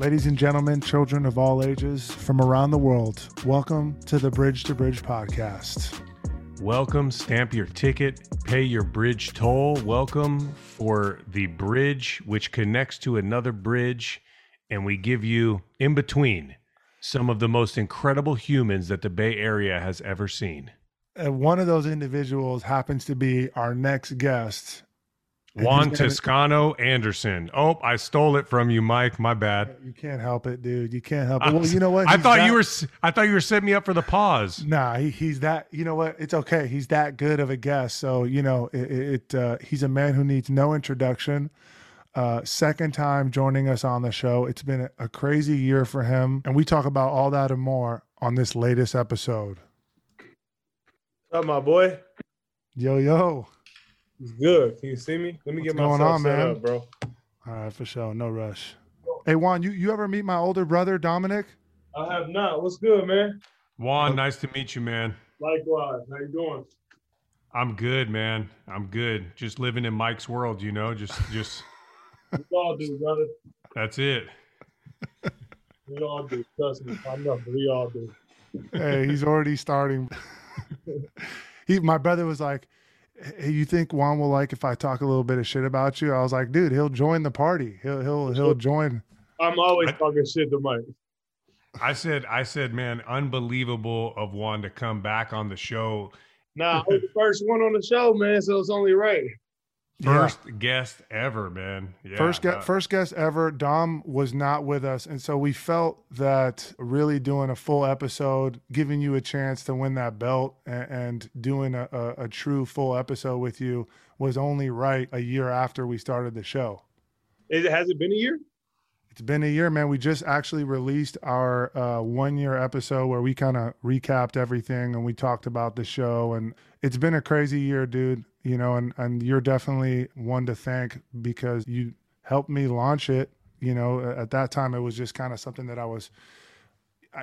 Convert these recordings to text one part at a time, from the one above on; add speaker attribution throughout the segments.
Speaker 1: Ladies and gentlemen, children of all ages from around the world, welcome to the Bridge to Bridge podcast.
Speaker 2: Welcome, stamp your ticket, pay your bridge toll. Welcome for the bridge which connects to another bridge, and we give you in between some of the most incredible humans that the Bay Area has ever seen.
Speaker 1: And one of those individuals happens to be our next guest. And
Speaker 2: Juan
Speaker 1: he's gonna-
Speaker 2: Toscano Anderson. Oh, I stole it from you, Mike. My bad.
Speaker 1: You can't help it, dude. You can't help it. Well, you know what?
Speaker 2: I thought
Speaker 1: that-
Speaker 2: you were. s- I thought you were setting me up for the pause.
Speaker 1: Nah, he, he's that. You know what? It's okay. He's that good of a guest. So you know, it. it uh, he's a man who needs no introduction. Uh, second time joining us on the show. It's been a, a crazy year for him, and we talk about all that and more on this latest episode.
Speaker 3: What's up, my boy?
Speaker 1: Yo, yo.
Speaker 3: It's good. Can you see me? Let me
Speaker 1: What's
Speaker 3: get
Speaker 1: going
Speaker 3: myself
Speaker 1: on,
Speaker 3: set
Speaker 1: man?
Speaker 3: up, bro.
Speaker 1: All right, for sure. No rush. Hey, Juan, you you ever meet my older brother Dominic?
Speaker 3: I have not. What's good, man?
Speaker 2: Juan, nice to meet you, man.
Speaker 3: Likewise. How you doing?
Speaker 2: I'm good, man. I'm good. Just living in Mike's world, you know. Just, just
Speaker 3: We all do, brother.
Speaker 2: that's it.
Speaker 3: We all do. Trust me. I know. We all do.
Speaker 1: hey, he's already starting. he, my brother was like, "Hey, you think Juan will like if I talk a little bit of shit about you?" I was like, "Dude, he'll join the party. He'll he'll he'll join."
Speaker 3: I'm always talking shit to Mike.
Speaker 2: I said, I said, man, unbelievable of Juan to come back on the show.
Speaker 3: Nah, I was the first one on the show, man, so it's only right.
Speaker 2: First guest ever, man. Yeah,
Speaker 1: first guest, first guest ever. Dom was not with us, and so we felt that really doing a full episode, giving you a chance to win that belt, and, and doing a, a, a true full episode with you was only right a year after we started the show.
Speaker 3: It, has it been a year?
Speaker 1: It's been a year, man. We just actually released our uh, one year episode where we kind of recapped everything and we talked about the show. And it's been a crazy year, dude. You know, and, and you're definitely one to thank because you helped me launch it. You know, at that time, it was just kind of something that I was,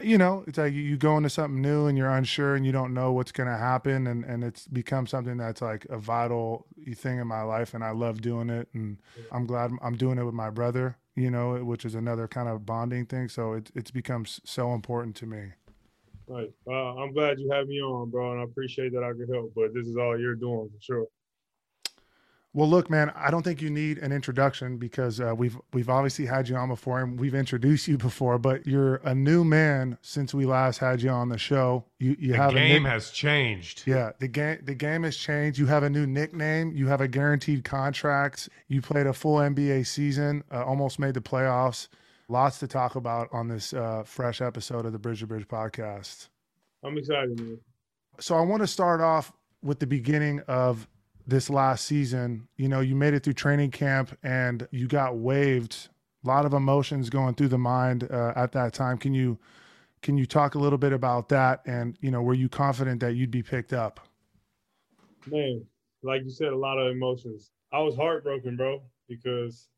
Speaker 1: you know, it's like you go into something new and you're unsure and you don't know what's going to happen. And, and it's become something that's like a vital thing in my life. And I love doing it. And I'm glad I'm doing it with my brother, you know, which is another kind of bonding thing. So it, it's become so important to me.
Speaker 3: Right. Uh, I'm glad you had me on, bro, and I appreciate that I could help. But this is all you're doing for sure.
Speaker 1: Well, look, man, I don't think you need an introduction because uh, we've we've obviously had you on before and we've introduced you before, but you're a new man since we last had you on the show. You you
Speaker 2: the
Speaker 1: have a
Speaker 2: game
Speaker 1: nick-
Speaker 2: has changed.
Speaker 1: yeah, the game the game has changed. You have a new nickname. You have a guaranteed contract. You played a full NBA season, uh, almost made the playoffs. Lots to talk about on this uh, fresh episode of the Bridge to Bridge podcast.
Speaker 3: I'm excited, man.
Speaker 1: so I want to start off with the beginning of this last season. You know, you made it through training camp and you got waived. A lot of emotions going through the mind uh, at that time. Can you can you talk a little bit about that? And you know, were you confident that you'd be picked up?
Speaker 3: Man, like you said, a lot of emotions. I was heartbroken, bro, because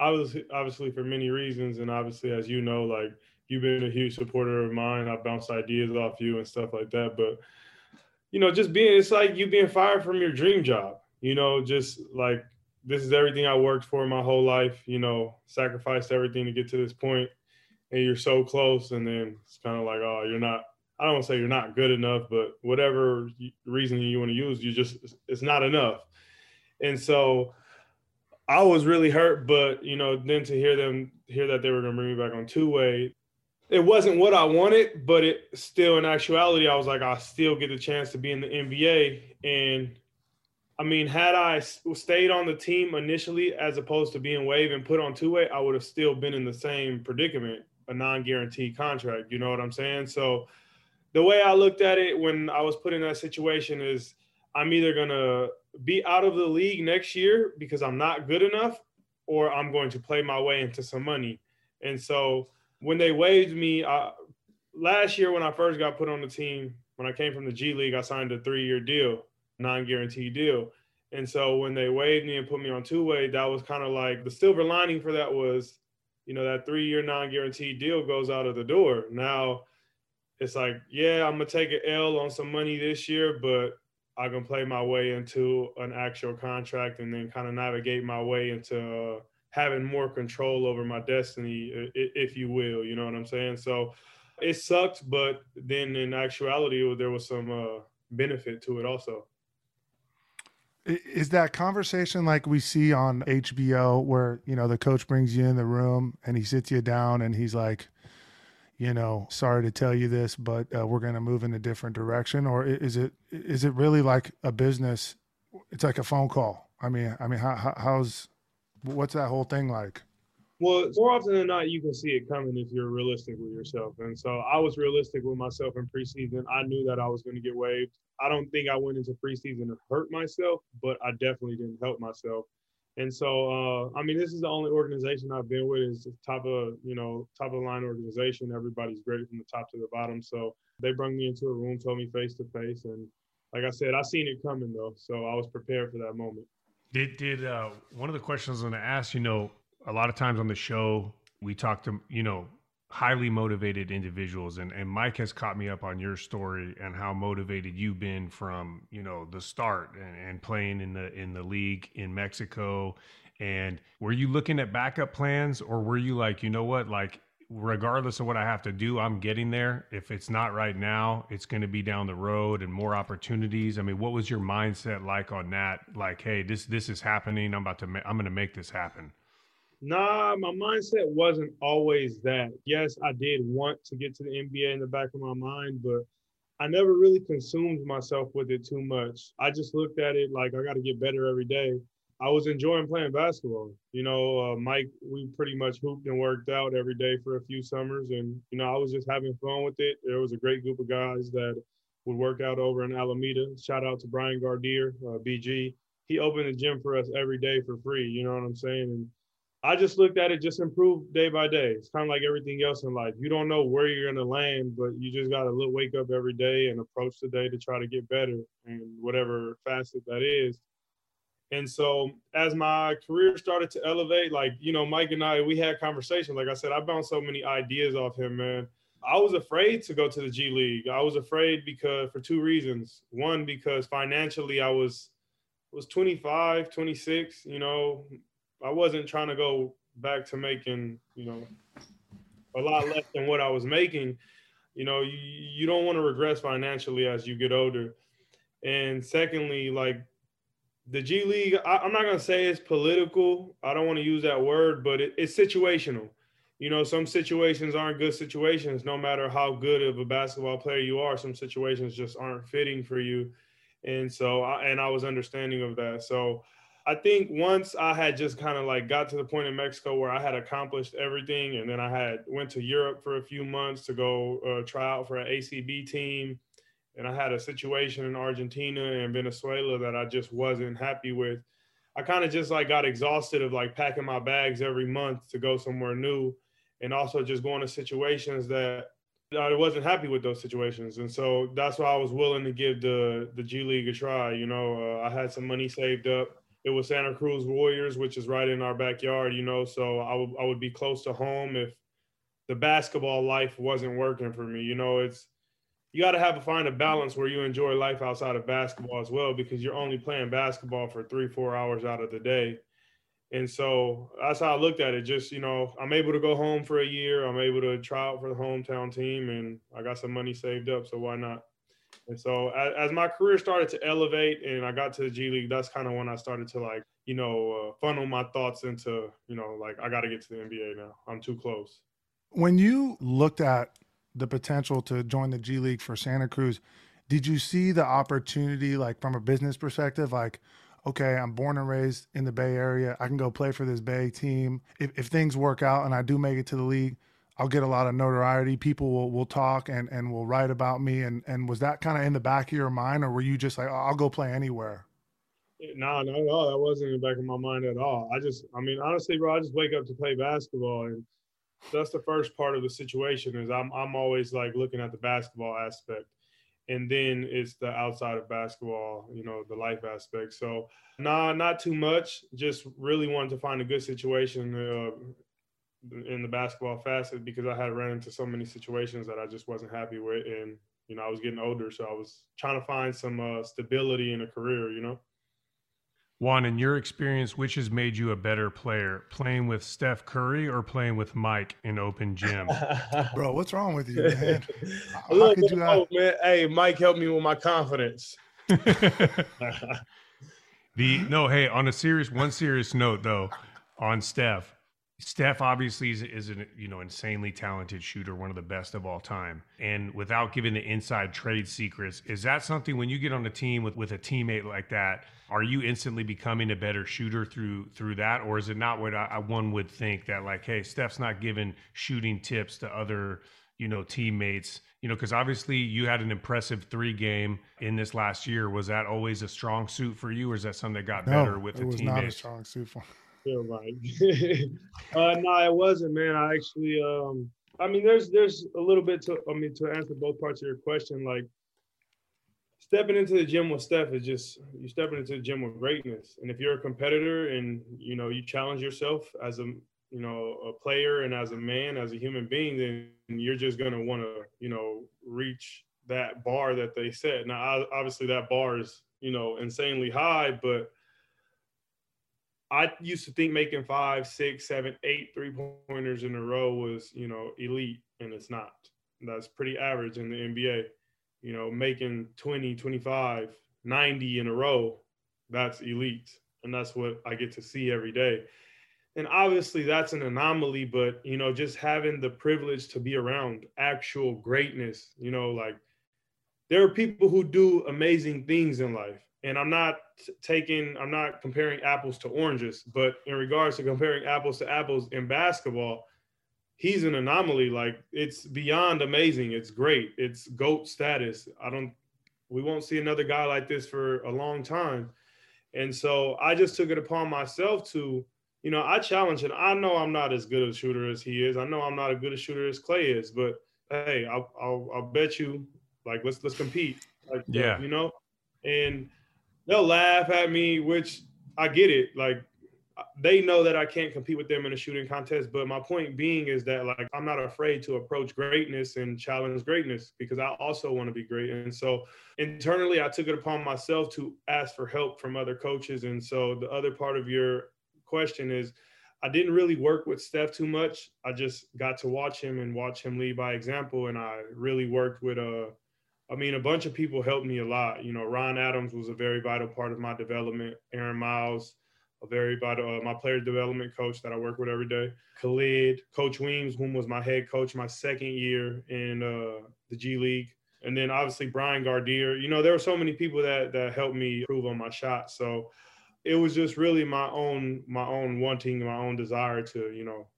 Speaker 3: I was obviously for many reasons, and obviously, as you know, like you've been a huge supporter of mine. I bounced ideas off you and stuff like that. But you know, just being it's like you being fired from your dream job. You know, just like this is everything I worked for my whole life. You know, sacrificed everything to get to this point, and you're so close, and then it's kind of like, oh, you're not. I don't want to say you're not good enough, but whatever y- reason you want to use, you just it's not enough. And so I was really hurt, but you know, then to hear them hear that they were going to bring me back on two way, it wasn't what I wanted, but it still in actuality, I was like, I still get the chance to be in the NBA. And I mean, had I stayed on the team initially as opposed to being waived and put on two way, I would have still been in the same predicament, a non guaranteed contract. You know what I'm saying? So the way I looked at it when I was put in that situation is I'm either going to be out of the league next year because I'm not good enough, or I'm going to play my way into some money. And so when they waived me, I, last year when I first got put on the team, when I came from the G League, I signed a three year deal, non guaranteed deal. And so when they waived me and put me on two way, that was kind of like the silver lining for that was, you know, that three year non guaranteed deal goes out of the door. Now it's like, yeah, I'm gonna take an L on some money this year, but I can play my way into an actual contract and then kind of navigate my way into uh, having more control over my destiny, if you will. You know what I'm saying? So it sucked, but then in actuality, there was some uh, benefit to it also.
Speaker 1: Is that conversation like we see on HBO where, you know, the coach brings you in the room and he sits you down and he's like, you know, sorry to tell you this, but uh, we're going to move in a different direction? Or is it is it really like a business? It's like a phone call. I mean, I mean, how, how's what's that whole thing like?
Speaker 3: Well, more often than not, you can see it coming if you're realistic with yourself. And so I was realistic with myself in preseason. I knew that I was going to get waived. I don't think I went into preseason to hurt myself, but I definitely didn't help myself. And so, uh, I mean, this is the only organization I've been with is top of, you know, top of line organization. Everybody's great from the top to the bottom. So they brought me into a room, told me face to face. And like I said, I seen it coming though. So I was prepared for that moment.
Speaker 2: Did, did, uh, one of the questions I'm going to ask, you know, a lot of times on the show, we talk to, you know, highly motivated individuals and, and mike has caught me up on your story and how motivated you've been from you know the start and, and playing in the in the league in mexico. And were you looking at backup plans or were you like you know what? Like regardless of what i have to do i'm getting there. If it's not right now it's going to be down the road and more opportunities. I mean what was your mindset like on that? Like hey this this is happening. I'm about to ma- i'm going to make this happen
Speaker 3: Nah, my mindset wasn't always that. Yes, I did want to get to the NBA in the back of my mind, but I never really consumed myself with it too much. I just looked at it like I got to get better every day. I was enjoying playing basketball. You know, uh, Mike, we pretty much hooped and worked out every day for a few summers, and you know, I was just having fun with it. There was a great group of guys that would work out over in Alameda. Shout out to Brian Gardier, uh, BG. He opened the gym for us every day for free. You know what I'm saying? And I just looked at it, just improve day by day. It's kind of like everything else in life. You don't know where you're going to land, but you just got to look, wake up every day and approach the day to try to get better in whatever facet that is. And so as my career started to elevate, like, you know, Mike and I, we had conversations. Like I said, I bounced so many ideas off him, man. I was afraid to go to the G League. I was afraid because for two reasons. One, because financially I was was 25, 26, you know, I wasn't trying to go back to making, you know, a lot less than what I was making. You know, you, you don't want to regress financially as you get older. And secondly, like the G League, I, am not gonna say it's political. I don't want to use that word, but it, it's situational. You know, some situations aren't good situations, no matter how good of a basketball player you are. Some situations just aren't fitting for you, and so I, and I was understanding of that. So I think once I had just kind of like got to the point in Mexico where I had accomplished everything, and then I had went to Europe for a few months to go uh, try out for an ACB team, and I had a situation in Argentina and Venezuela that I just wasn't happy with. I kind of just like got exhausted of like packing my bags every month to go somewhere new, and also just going to situations that I wasn't happy with those situations, and so that's why I was willing to give the the G League a try. You know, uh, I had some money saved up it was Santa Cruz Warriors, which is right in our backyard, you know. So I would I would be close to home if the basketball life wasn't working for me. You know, it's you got to have to find a balance where you enjoy life outside of basketball as well, because you're only playing basketball for three four hours out of the day. And so that's how I looked at it. Just you know, I'm able to go home for a year. I'm able to try out for the hometown team, and I got some money saved up. So why not? And so as, as, my career started to elevate and I got to the G League, that's kind of when I started to like, you know, uh, funnel my thoughts into, you know, like I got to get to the NBA now. I'm too close.
Speaker 1: When you looked at the potential to join the G League for Santa Cruz, did you see the opportunity like from a business perspective like okay, I'm born and raised in the Bay Area. I can go play for this Bay team. If, if things work out and I do make it to the league, I'll get a lot of notoriety. People will, will talk and, and will write about me. And, and was that kind of in the back of your mind, or were you just like, oh, I'll go play anywhere?
Speaker 3: No, not at all. That wasn't in the back of my mind at all. I just, I mean, honestly, bro, I just wake up to play basketball, and that's the first part of the situation. Is I'm, I'm always like looking at the basketball aspect, and then it's the outside of basketball, you know, the life aspect. So, nah, not too much. Just really wanted to find a good situation. Uh, in the basketball facet because I had ran into so many situations that I just wasn't happy with, and you know I was getting older, so I was trying to find some uh, stability in a career. You know.
Speaker 2: Juan, in your experience, which has made you a better player, playing with Steph Curry or playing with Mike in open gym?
Speaker 1: Bro, what's wrong with you, man?
Speaker 3: How could you have... man? Hey, Mike helped me with my confidence.
Speaker 2: the no, hey, on a serious one serious note though, on Steph, Steph obviously is, is an you know insanely talented shooter, one of the best of all time. And without giving the inside trade secrets, is that something when you get on a team with with a teammate like that, are you instantly becoming a better shooter through through that, or is it not what I, one would think that like, hey, Steph's not giving shooting tips to other you know teammates you know because obviously you had an impressive three game in this last year was that always a strong suit for you or is that something that got no, better with the teammates? it was not a
Speaker 1: strong suit for
Speaker 3: feel like. uh, no, it wasn't, man. I actually, um, I mean, there's there's a little bit to, I mean, to answer both parts of your question. Like, stepping into the gym with Steph is just you're stepping into the gym with greatness. And if you're a competitor and you know you challenge yourself as a you know a player and as a man, as a human being, then you're just gonna want to you know reach that bar that they set. Now, obviously, that bar is you know insanely high, but I used to think making five, six, seven, eight three pointers in a row was, you know, elite, and it's not. That's pretty average in the NBA. You know, making 20, 25, 90 in a row, that's elite. And that's what I get to see every day. And obviously that's an anomaly, but you know, just having the privilege to be around actual greatness, you know, like there are people who do amazing things in life and I'm not taking, I'm not comparing apples to oranges, but in regards to comparing apples to apples in basketball, he's an anomaly. Like it's beyond amazing. It's great. It's GOAT status. I don't, we won't see another guy like this for a long time. And so I just took it upon myself to, you know, I challenge him. I know I'm not as good a shooter as he is. I know I'm not as good a shooter as Clay is, but hey, I'll, I'll, I'll bet you, like, let's, let's compete. Like,
Speaker 2: yeah.
Speaker 3: You know, and they'll laugh at me, which I get it. Like they know that I can't compete with them in a shooting contest. But my point being is that like I'm not afraid to approach greatness and challenge greatness because I also want to be great. And so internally, I took it upon myself to ask for help from other coaches. And so the other part of your question is. I didn't really work with Steph too much. I just got to watch him and watch him lead by example. And I really worked with uh, I mean, a bunch of people helped me a lot. You know, Ron Adams was a very vital part of my development. Aaron Miles, a very vital, uh, my player development coach that I work with every day. Khalid, Coach Weems, whom was my head coach my second year in uh, the G League. And then obviously Brian Gardier. You know, there were so many people that that helped me improve on my shot. So it was just really my own my own wanting, my own desire to, you know,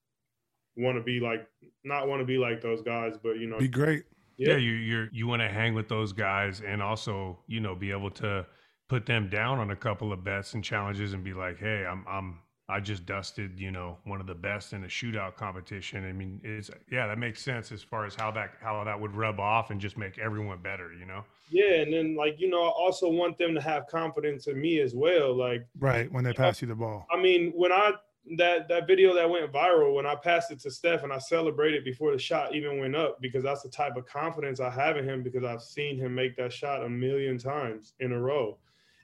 Speaker 3: want to be like not want to be like those guys, but you know,
Speaker 1: be great
Speaker 2: yeah, you you're you want to hang with those guys and also you know be able to put them down on a couple of bets and challenges and be like, hey, I'm I'm I just dusted you know one of the best in a shootout competition. I mean, it's yeah, that makes sense as far as how that how that would rub off and just make everyone better, you know.
Speaker 3: Yeah, and then like you know, I also want them to have confidence in me as well. Like
Speaker 1: right when they pass you the ball.
Speaker 3: I mean, when I that that video that went viral when I passed it to Steph and I celebrated before the shot even went up because that's the type of confidence I have in him because I've seen him make that shot a million times in a row.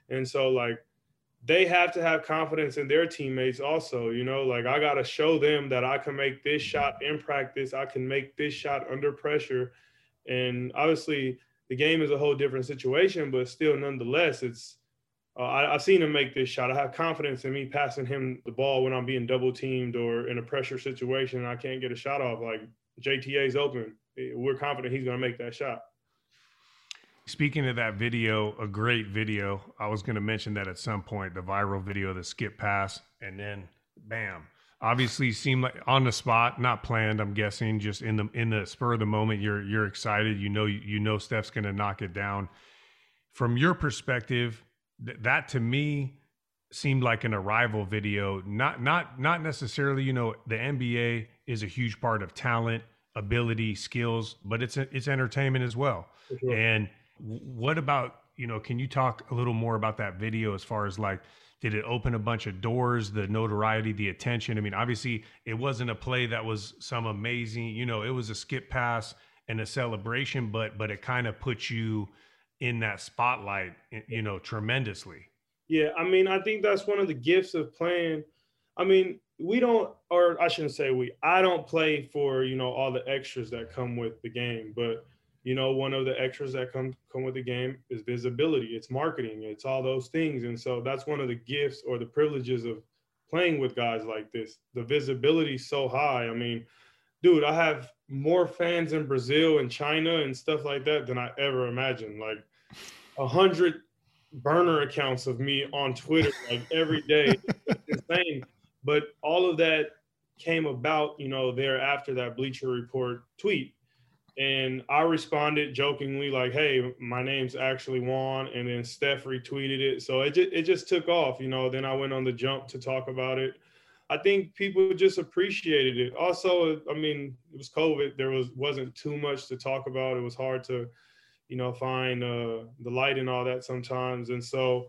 Speaker 3: And so like they have to have confidence in their teammates also, you know, like I got to show them that I can make this shot in practice, I can make this shot under pressure. And obviously the game is a whole different situation, but still nonetheless it's uh, I, have seen him make this shot. I have confidence in me passing him the ball when I'm being double teamed or in a pressure situation and I can't get a shot off. Like JTA's open. We're confident he's going to make that shot.
Speaker 2: Speaking of that video, a great video. I was going to mention that at some point, the viral video, the skip pass, and then bam. Obviously, seemed like on the spot, not planned. I'm guessing, just in the in the spur of the moment, you're you're excited. You know, you know Steph's going to knock it down. From your perspective, th- that to me seemed like an arrival video. Not not not necessarily you know the NBA is a huge part of talent ability skills but it's it's entertainment as well. Sure. and what about you know can you talk a little more about that video as far as like did it open a bunch of doors the notoriety the attention? I mean obviously it wasn't a play that was some amazing you know it was a skip pass and a celebration but but it kind of put you in that spotlight, you know, tremendously.
Speaker 3: Yeah, I mean, I think that's one of the gifts of playing. I mean, we don't, or I shouldn't say we. I don't play for you know all the extras that come with the game, but you know, one of the extras that come come with the game is visibility. It's marketing. It's all those things, and so that's one of the gifts or the privileges of playing with guys like this. The visibility so high. I mean, dude, I have more fans in Brazil and China and stuff like that than I ever imagined. Like a hundred burner accounts of me on Twitter like every day. It's insane. But all of that came about, you know, there after that Bleacher Report tweet. And I responded jokingly, like, hey, my name's actually Juan. And then Steph retweeted it. So it just, it just took off, you know. Then I went on the jump to talk about it. I think people just appreciated it. Also, I mean, it was COVID. There was wasn't too much to talk about. It was hard to, you know, find uh, the light and all that sometimes. And so,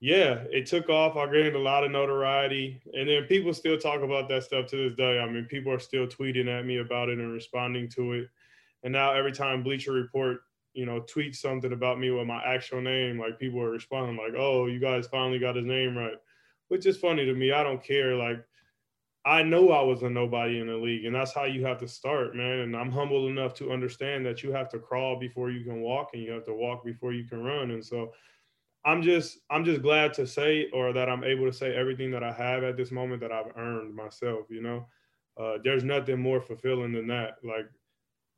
Speaker 3: yeah, it took off. I gained a lot of notoriety, and then people still talk about that stuff to this day. I mean, people are still tweeting at me about it and responding to it. And now every time Bleacher Report, you know, tweets something about me with my actual name, like people are responding like, "Oh, you guys finally got his name right," which is funny to me. I don't care. Like, I know I was a nobody in the league, and that's how you have to start, man. And I'm humble enough to understand that you have to crawl before you can walk, and you have to walk before you can run. And so, I'm just I'm just glad to say, or that I'm able to say everything that I have at this moment that I've earned myself. You know, uh, there's nothing more fulfilling than that. Like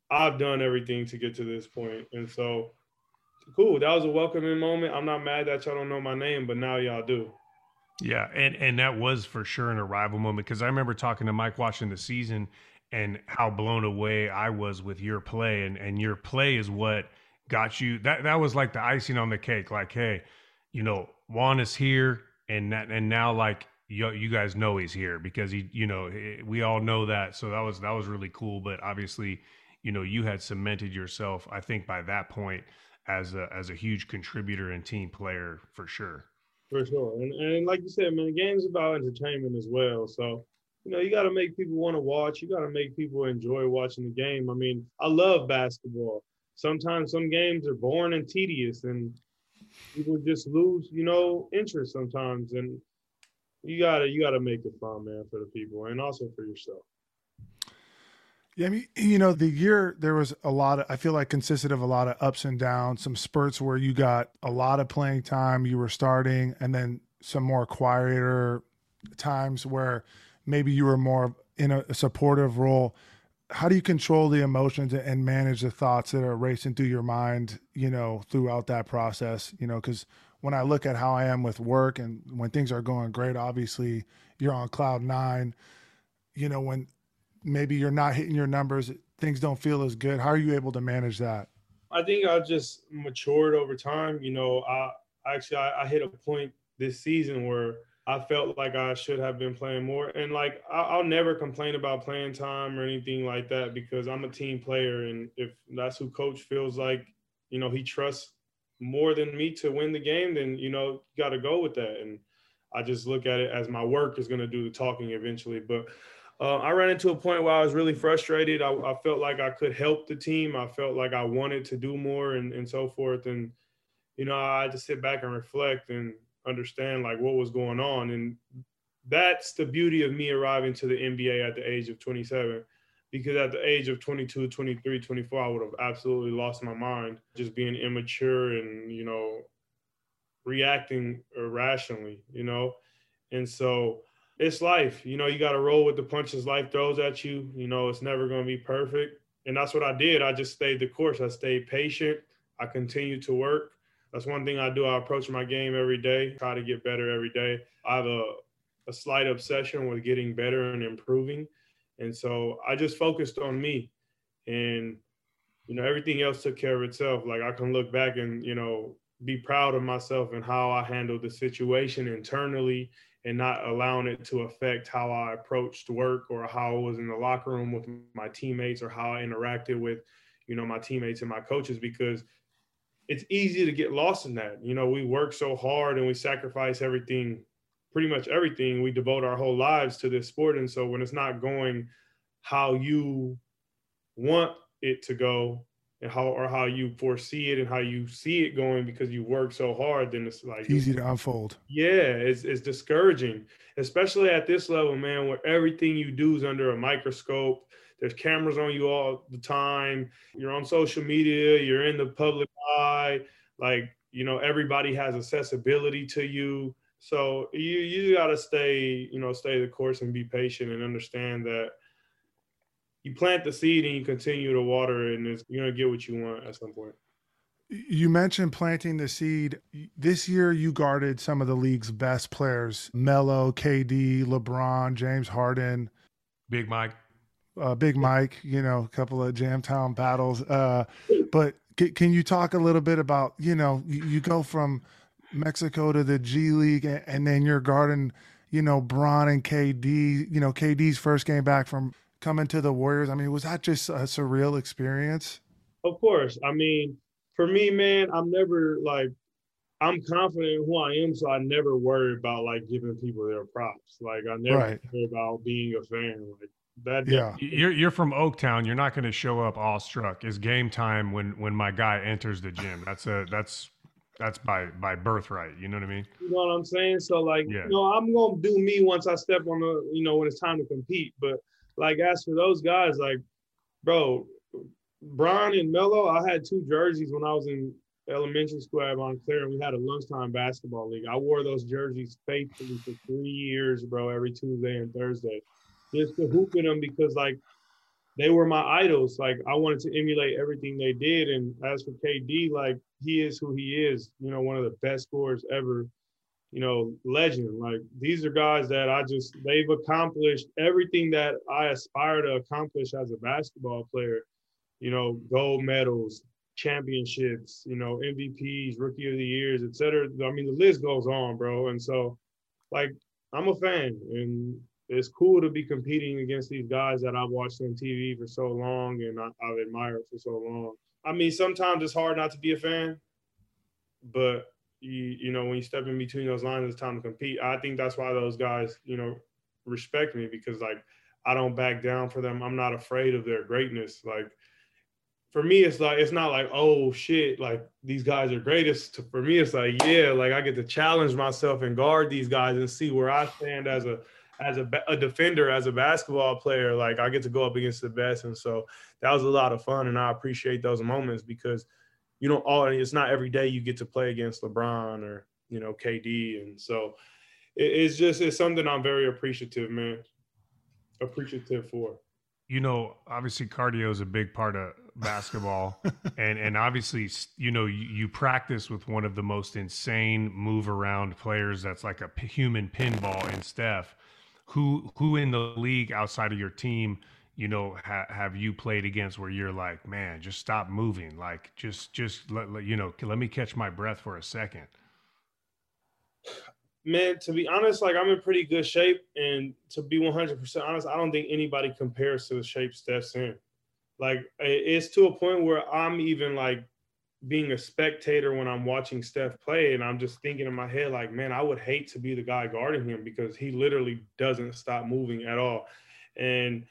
Speaker 3: I've done everything to get to this point, and so cool. That was a welcoming moment. I'm not mad that y'all don't know my name, but now y'all do.
Speaker 2: Yeah, and and that was for sure an arrival moment because I remember talking to Mike watching the season and how blown away I was with your play, and and your play is what got you. That that was like the icing on the cake. Like, hey, you know, Juan is here, and that and now like you, you guys know he's here because he, you know, we all know that. So that was that was really cool. But obviously, you know, you had cemented yourself. I think by that point as a as a huge contributor and team player for sure.
Speaker 3: For sure, and and like you said, man, the game's about entertainment as well. So you know, you got to make people want to watch. You got to make people enjoy watching the game. I mean, I love basketball. Sometimes some games are boring and tedious, and people just lose, you know, interest sometimes. And you gotta you gotta make it fun, man, for the people and also for yourself.
Speaker 1: Yeah, I mean, you know, the year there was a lot of, I feel like consisted of a lot of ups and downs, some spurts where you got a lot of playing time, you were starting, and then some more quieter times where maybe you were more in a, supportive role. How do you control the emotions and manage the thoughts that are racing through your mind, you know, throughout that process? You know, because when I look at how I am with work and when things are going great, obviously you're on cloud nine. You know, when maybe you're not hitting your numbers, things don't feel as good. How are you able to manage that?
Speaker 3: I think I just matured over time. You know, I actually I, I hit a point this season where I felt like I should have been playing more. And like I, will never complain about playing time or anything like that because I'm a team player, and if that's who coach feels like, you know, he trusts more than me to win the game, then you know, you got to go with that. And I just look at it as my work is going to do the talking eventually. But uh, I ran into a point where I was really frustrated. I, I, felt like I could help the team. I felt like I wanted to do more and, and so forth. And, you know, I had to sit back and reflect and understand like what was going on. And that's the beauty of me arriving to the NBA at the age of 27. Because at the age of 22, 23, 24, I would have absolutely lost my mind just being immature and, you know, reacting irrationally, you know? And so, it's life. You know, you got to roll with the punches life throws at you. You know, it's never going to be perfect. And that's what I did. I just stayed the course. I stayed patient. I continued to work. That's one thing I do. I approach my game every day, try to get better every day. I have a, a slight obsession with getting better and improving. And so I just focused on me. And, you know, everything else took care of itself. Like I can look back and, you know, be proud of myself and how I handled the situation internally and not allowing it to affect how I approached work or how I was in the locker room with my teammates or how I interacted with, you know, my teammates and my coaches because it's easy to get lost in that. You know, we work so hard and we sacrifice everything, pretty much everything. We devote our whole lives to this sport. And so when it's not going how you want it to go, and how or how you foresee it and how you see it going because you work so hard, then it's like
Speaker 1: easy to unfold.
Speaker 3: Yeah, it's it's discouraging, especially at this level, man, where everything you do is under a microscope. There's cameras on you all the time. You're on social media. You're in the public eye. Like you know, everybody has accessibility to you. So you you got to stay, you know, stay the course and be patient and understand that you plant the seed and you continue to water it, and it's, you're gonna get what you want at some point.
Speaker 1: You mentioned planting the seed. This year, you guarded some of the league's best players: Melo, KD, LeBron, James Harden,
Speaker 2: Big Mike,
Speaker 1: uh, Big Mike. You know, a couple of Jamtown battles. Uh, but c- can you talk a little bit about you know you, you go from Mexico to the G League, and, and then you're guarding you know Bron and KD. You know, KD's first game back from coming to the Warriors? I mean, was that just a surreal experience?
Speaker 3: Of course. I mean, for me, man, I'm never like I'm confident in who I am, so I never worry about like giving people their props. Like I never right. worry about being a fan. Like that.
Speaker 2: Yeah, you're you're from Oaktown. You're not going to show up awestruck. It's game time when when my guy enters the gym. That's a that's that's by by birthright. You know what I mean?
Speaker 3: You know what I'm saying? So like, yeah. you know, I'm gonna do me once I step on the, you know, when it's time to compete. But like as for those guys, like, bro, Bron and Melo, I had two jerseys when I was in elementary school at Montclair, and we had a lunchtime basketball league. I wore those jerseys faithfully for three years, bro, every Tuesday and Thursday, just to hoop in them because like they were my idols. Like I wanted to emulate everything they did. And as for KD, like he is who he is. You know, one of the best scorers ever you know, legend. Like these are guys that I just they've accomplished everything that I aspire to accomplish as a basketball player. You know, gold medals, championships, you know, MVPs, rookie of the years, et cetera. I mean, the list goes on, bro. And so, like, I'm a fan, and it's cool to be competing against these guys that I've watched on TV for so long and I, have admired for so long. I mean, sometimes it's hard not to be a fan, but you you know when you step in between those lines, it's time to compete. I think that's why those guys you know respect me because like I don't back down for them. I'm not afraid of their greatness. Like for me, it's like it's not like oh shit, like these guys are greatest. For me, it's like yeah, like I get to challenge myself and guard these guys and see where I stand as a as a, a defender, as a basketball player. Like I get to go up against the best, and so that was a lot of fun, and I appreciate those moments because you know, all it's not every day you get to play against LeBron or you know KD, and so it, it's just it's something I'm very appreciative, man. Appreciative for.
Speaker 2: You know, obviously cardio is a big part of basketball, and and obviously you know you, you practice with one of the most insane move around players that's like a human pinball in Steph. Who who in the league outside of your team? You know ha- have you played against where you're like man just stop moving. Like just just let, let, you know let me catch my breath for a second.
Speaker 3: Man to be honest like i'm in pretty good shape and to be 100% honest i don't think anybody compares to the shape steph's in like it's to a point where i'm even like being a spectator when i'm watching steph play and i'm just thinking in my head like man i would hate to be the guy guarding him because he literally doesn't stop moving at all. And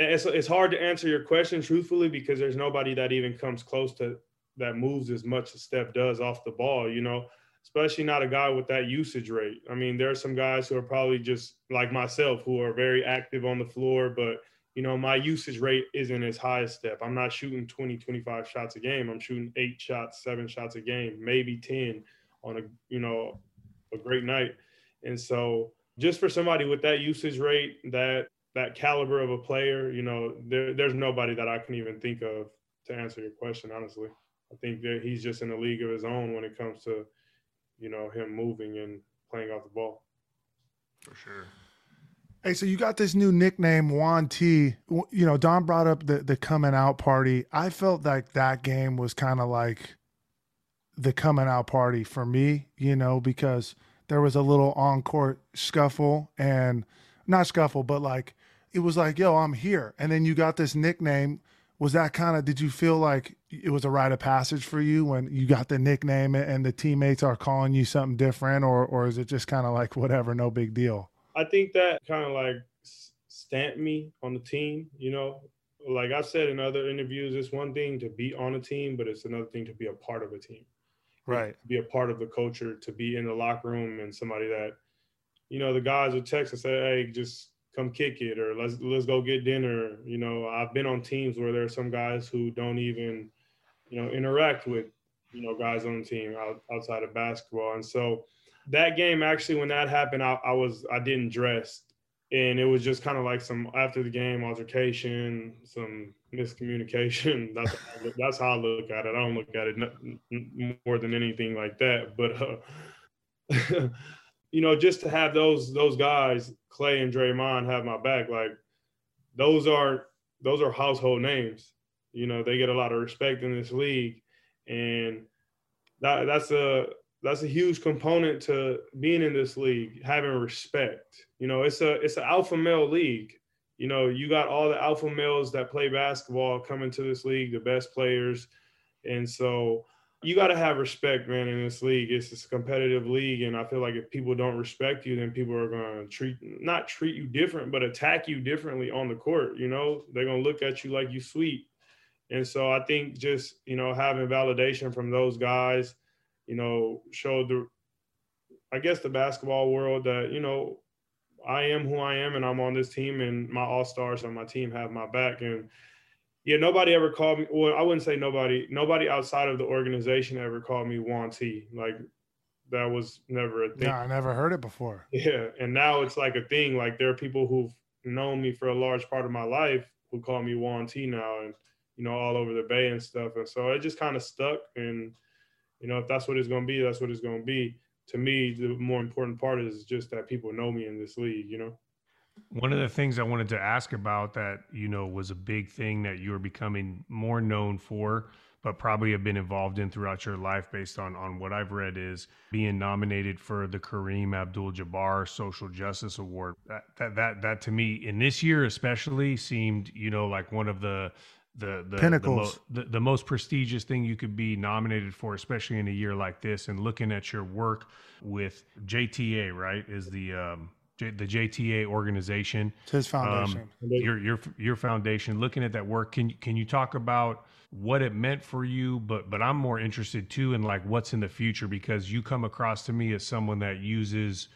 Speaker 3: it's, it's hard to answer your question truthfully because there's nobody that even comes close to that moves as much as Steph does off the ball, you know, especially not a guy with that usage rate. I mean, there are some guys who are probably just like myself who are very active on the floor, but you know, my usage rate isn't as high as Steph. I'm not shooting 20, 25 shots a game. I'm shooting eight shots, seven shots a game, maybe 10 on a, you know, a great night. And so just for somebody with that usage rate, that that caliber of a player, you know, there, there's nobody that I can even think of to answer your question. Honestly, I think that he's just in a league of his own when it comes to, you know, him moving and playing off the ball.
Speaker 2: For sure.
Speaker 1: Hey, so you got this new nickname, Juan T. You know, Don brought up the the coming out party. I felt like that game was kind of like the coming out party for me. You know, because there was a little on court scuffle and not scuffle, but like it was like, yo, I'm here. And then you got this nickname. Was that kind of, did you feel like it was a rite of passage for you when you got the nickname and the teammates are calling you something different? Or, or is it just kind of like, whatever, no big deal?
Speaker 3: I think that kind of like stamped me on the team, you know, like I've said in other interviews, it's one thing to be on a team, but it's another thing to be a part of a team.
Speaker 1: Right.
Speaker 3: Be a part of the culture, to be in the locker room and somebody that, you know, the guys would text and say, Hey, just come kick it or let's let's go get dinner. You know, I've been on teams where there are some guys who don't even, you know, interact with, you know, guys on the team out, outside of basketball. And so that game actually when that happened, I, I was I didn't dress and it was just kind of like some after the game altercation, some miscommunication. That's that's how I look at it. I don't look at it more than anything like that. But uh, you know, just to have those those guys, Clay and Draymond, have my back, like those are those are household names. You know, they get a lot of respect in this league, and that that's a that's a huge component to being in this league, having respect. You know, it's a it's an alpha male league. You know, you got all the alpha males that play basketball coming to this league, the best players. And so you got to have respect, man, in this league. It's a competitive league. And I feel like if people don't respect you, then people are going to treat, not treat you different, but attack you differently on the court. You know, they're going to look at you like you sweet. And so I think just, you know, having validation from those guys, you know, showed the, I guess, the basketball world that, you know, I am who I am and I'm on this team and my all stars on my team have my back. And yeah, nobody ever called me. Well, I wouldn't say nobody, nobody outside of the organization ever called me Juan T. Like that was never a thing.
Speaker 1: Yeah, I never heard it before.
Speaker 3: Yeah. And now it's like a thing. Like there are people who've known me for a large part of my life who call me Juan T now and, you know, all over the bay and stuff. And so it just kind of stuck. And, you know, if that's what it's going to be, that's what it's going to be. To me, the more important part is just that people know me in this league, you know?
Speaker 2: One of the things I wanted to ask about that, you know, was a big thing that you were becoming more known for, but probably have been involved in throughout your life based on, on what I've read is being nominated for the Kareem Abdul Jabbar Social Justice Award. That, that, that, that to me, in this year especially, seemed, you know, like one of the, the the
Speaker 1: pinnacles
Speaker 2: the, mo- the, the, most prestigious thing you could be nominated for especially in a year like this and looking at your work with JTA right is the um, J, the JTA organization.
Speaker 1: It's his foundation.
Speaker 2: Um, your your your foundation. Looking at that work can can you talk about what it meant for you? But but I'm more interested too in like what's in the future because you come across to me as someone that uses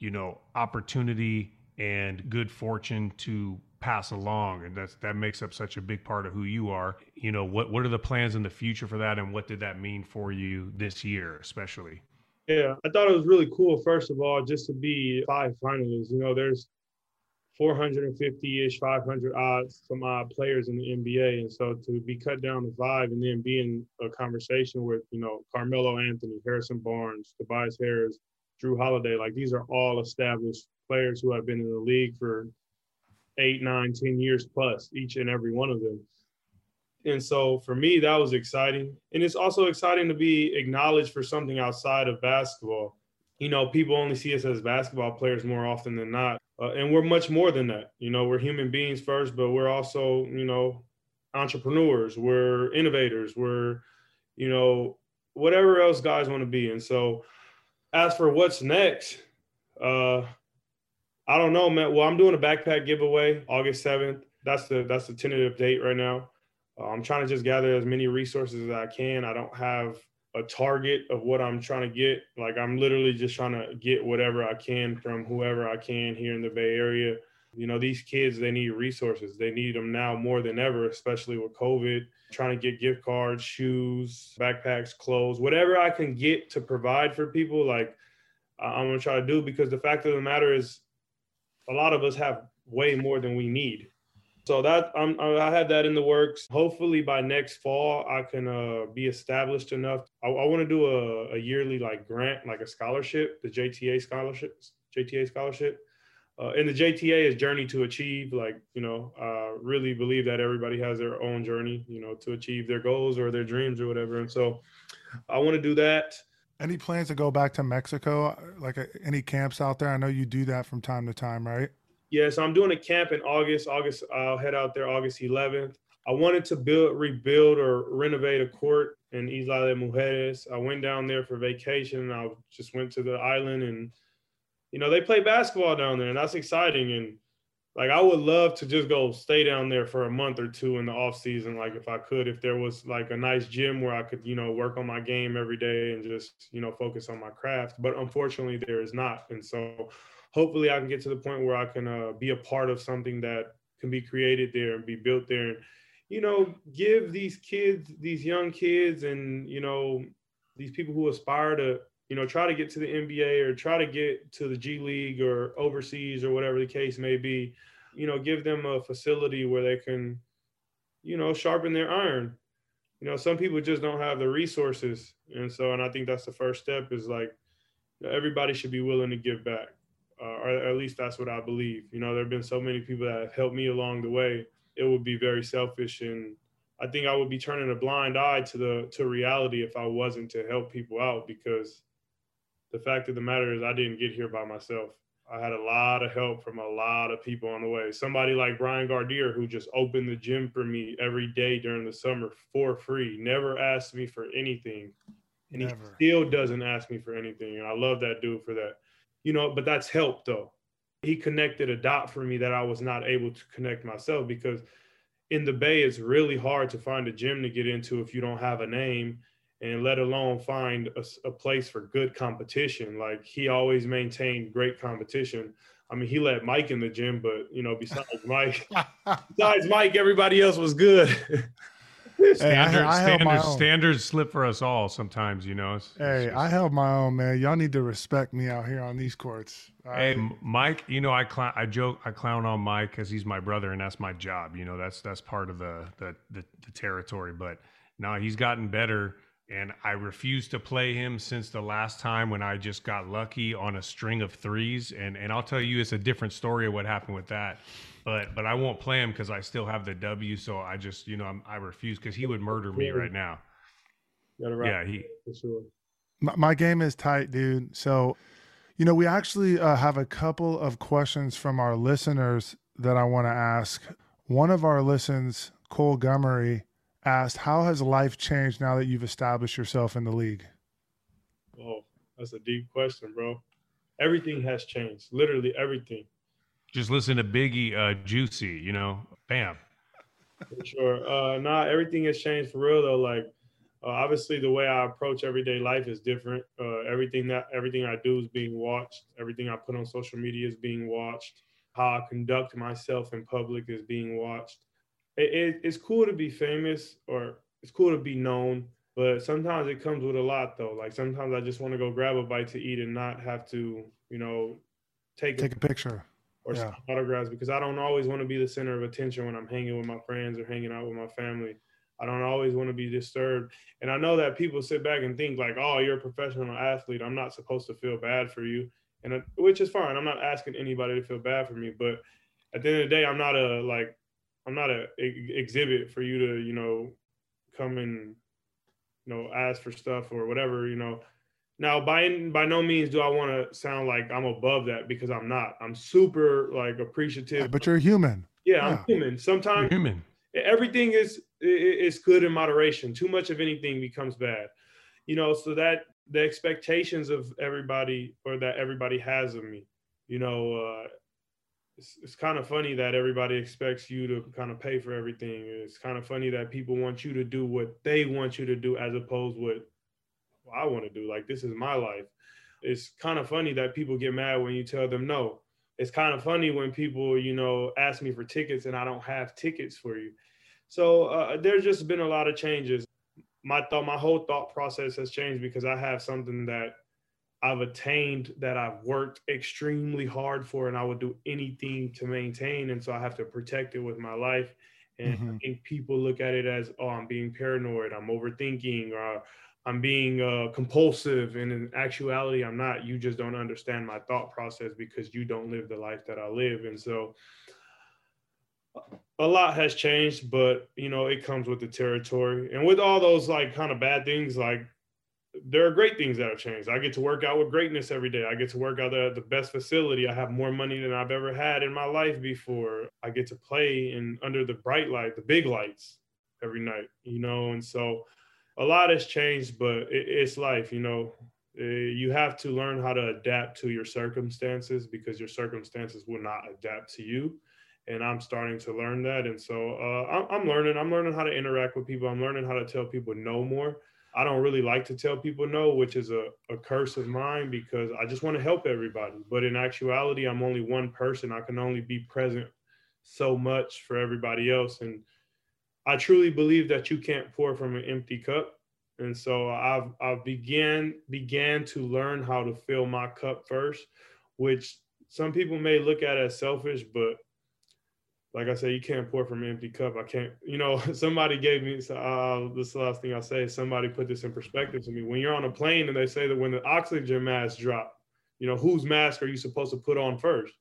Speaker 2: you know opportunity and good fortune to pass along. And that's that makes up such a big part of who you are. You know what what are the plans in the future for that? And what did that mean for you this year especially
Speaker 3: yeah i thought it was really cool first of all just to be five finalists you know there's 450-ish 500 odds some odd players in the nba and so to be cut down to five and then be in a conversation with you know carmelo anthony harrison barnes tobias harris Jrue holiday like these are all established players who have been in the league for eight, nine, ten years plus, each and every one of them. And so for me, that was exciting. And it's also exciting to be acknowledged for something outside of basketball. You know, people only see us as basketball players more often than not. Uh, and we're much more than that. You know, we're human beings first, but we're also, you know, entrepreneurs, we're innovators, we're, you know, whatever else guys want to be. And so as for what's next, uh, I don't know, man. Well, I'm doing a backpack giveaway August 7th. That's the that's the tentative date right now. Uh, I'm trying to just gather as many resources as I can. I don't have a target of what I'm trying to get. Like I'm literally just trying to get whatever I can from whoever I can here in the Bay Area. You know, these kids they need resources. They need them now more than ever, especially with COVID. Trying to get gift cards, shoes, backpacks, clothes, whatever I can get to provide for people. Like I'm gonna try to do because the fact of the matter is a lot of us have way more than we need. So that I'm, I have that in the works. Hopefully by next fall, I can uh, be established enough. I, I want to do a, a, yearly like grant, like a scholarship, the JTA scholarships, JTA scholarship. Uh, and the JTA is Journey to Achieve. Like, you know, I really believe that everybody has their own journey, you know, to achieve their goals or their dreams or whatever. And so I want to do that.
Speaker 1: Any plans to go back to Mexico? Like uh, any camps out there? I know you do that from time to time, right?
Speaker 3: Yeah, so I'm doing a camp in August. August, I'll head out there August 11th. I wanted to build, rebuild, or renovate a court in Isla de Mujeres. I went down there for vacation. I just went to the island, and you know they play basketball down there, and that's exciting. And like I would love to just go stay down there for a month or two in the off season, like if I could, if there was like a nice gym where I could, you know, work on my game every day and just, you know, focus on my craft. But unfortunately, there is not, and so hopefully I can get to the point where I can uh, be a part of something that can be created there and be built there, and you know, give these kids, these young kids, and you know, these people who aspire to you know, try to get to the NBA or try to get to the G League or overseas or whatever the case may be, you know, give them a facility where they can, you know, sharpen their iron. You know, some people just don't have the resources. And so, and I think that's the first step is like everybody should be willing to give back. Uh, or at least that's what I believe. You know, there have been so many people that have helped me along the way. It would be very selfish and I think I would be turning a blind eye to the to reality if I wasn't to help people out because the fact of the matter is I didn't get here by myself. I had a lot of help from a lot of people on the way. Somebody like Brian Gardier, who just opened the gym for me every day during the summer for free, never asked me for anything. And never. he still doesn't ask me for anything. And I love that dude for that. You know, but that's help though. He connected a dot for me that I was not able to connect myself because in the Bay, it's really hard to find a gym to get into if you don't have a name and let alone find a, a, place for good competition. Like he always maintained great competition. I mean, he let Mike in the gym, but you know, besides Mike, besides Mike, everybody else was good.
Speaker 2: standards, hey, I, I standards, standards slip for us all sometimes, you know. It's,
Speaker 1: hey, it's I held my own, man. Y'all need to respect me out here on these courts.
Speaker 2: Hey, Mike, you know, I clown, I joke, I clown on Mike because he's my brother and that's my job. You know, that's that's part of the the, the, the territory. But now he's gotten better and I refuse to play him since the last time when I just got lucky on a string of threes. And and I'll tell you, it's a different story of what happened with that. But but I won't play him because I still have the W. So I just you know I'm, i refuse because he would murder me right now. Yeah, he. Sure.
Speaker 1: My, my, game is tight, dude. So, you know, we actually uh, have a couple of questions from our listeners that I want to ask. One of our listens, Cole Gummery asked, How has life changed now that you've established yourself in the league?
Speaker 3: Oh, that's a deep question, bro. Everything has changed, literally everything.
Speaker 2: Just listen to Biggie uh, Juicy, you know, bam.
Speaker 3: For sure. Uh, nah, everything has changed for real, though. Like, uh, obviously, the way I approach everyday life is different. Uh, everything that everything I do is being watched. Everything I put on social media is being watched. How I conduct myself in public is being watched it, it's cool to be famous or it's cool to be known, but sometimes it comes with a lot though. Like sometimes I just want to go grab a bite to eat and not have to, you know, take
Speaker 1: take a, a picture
Speaker 3: or yeah. autographs because I don't always want to be the center of attention when I'm hanging with my friends or hanging out with my family. I don't always want to be disturbed. And I know that people sit back and think like, "Oh, you're a professional athlete. I'm not supposed to feel bad for you." And uh, which is fine. I'm not asking anybody to feel bad for me, but at the end of the day, I'm not a like I'm not a, a exhibit for you to, you know, come and, you know, ask for stuff or whatever, you know. Now, by by no means do I want to sound like I'm above that because I'm not. I'm super like appreciative. Yeah,
Speaker 1: but you're human.
Speaker 3: Yeah, yeah. I'm human. Sometimes
Speaker 2: you're human.
Speaker 3: Everything is is good in moderation. Too much of anything becomes bad. You know, so that the expectations of everybody or that everybody has of me, you know, uh, it's, it's kind of funny that everybody expects you to kind of pay for everything. It's kind of funny that people want you to do what they want you to do as opposed what I want to do. Like this is my life. It's kind of funny that people get mad when you tell them no. It's kind of funny when people, you know, ask me for tickets and I don't have tickets for you. So uh, there's just been a lot of changes. My thought, my whole thought process has changed because I have something that I've attained that I've worked extremely hard for and I would do anything to maintain. And so I have to protect it with my life. And mm-hmm. I think people look at it as, oh, I'm being paranoid, I'm overthinking, or I'm being uh, compulsive. And in actuality, I'm not. You just don't understand my thought process because you don't live the life that I live. And so a lot has changed, but you know, it comes with the territory. And with all those like kind of bad things, like there are great things that have changed. I get to work out with greatness every day. I get to work out at the best facility. I have more money than I've ever had in my life before. I get to play in under the bright light, the big lights every night, you know. And so a lot has changed, but it, it's life, you know. Uh, you have to learn how to adapt to your circumstances because your circumstances will not adapt to you. and I'm starting to learn that. And so uh, I'm, I'm learning. I'm learning how to interact with people. I'm learning how to tell people no more. I don't really like to tell people no, which is a, a curse of mine because I just want to help everybody. But in actuality, I'm only one person. I can only be present so much for everybody else. And I truly believe that you can't pour from an empty cup. And so I've I've began began to learn how to fill my cup first, which some people may look at as selfish, but like I said, you can't pour from an empty cup. I can't, you know, somebody gave me, uh, this is the last thing I'll say, somebody put this in perspective to me. When you're on a plane and they say that when the oxygen mask drop, you know, whose mask are you supposed to put on first?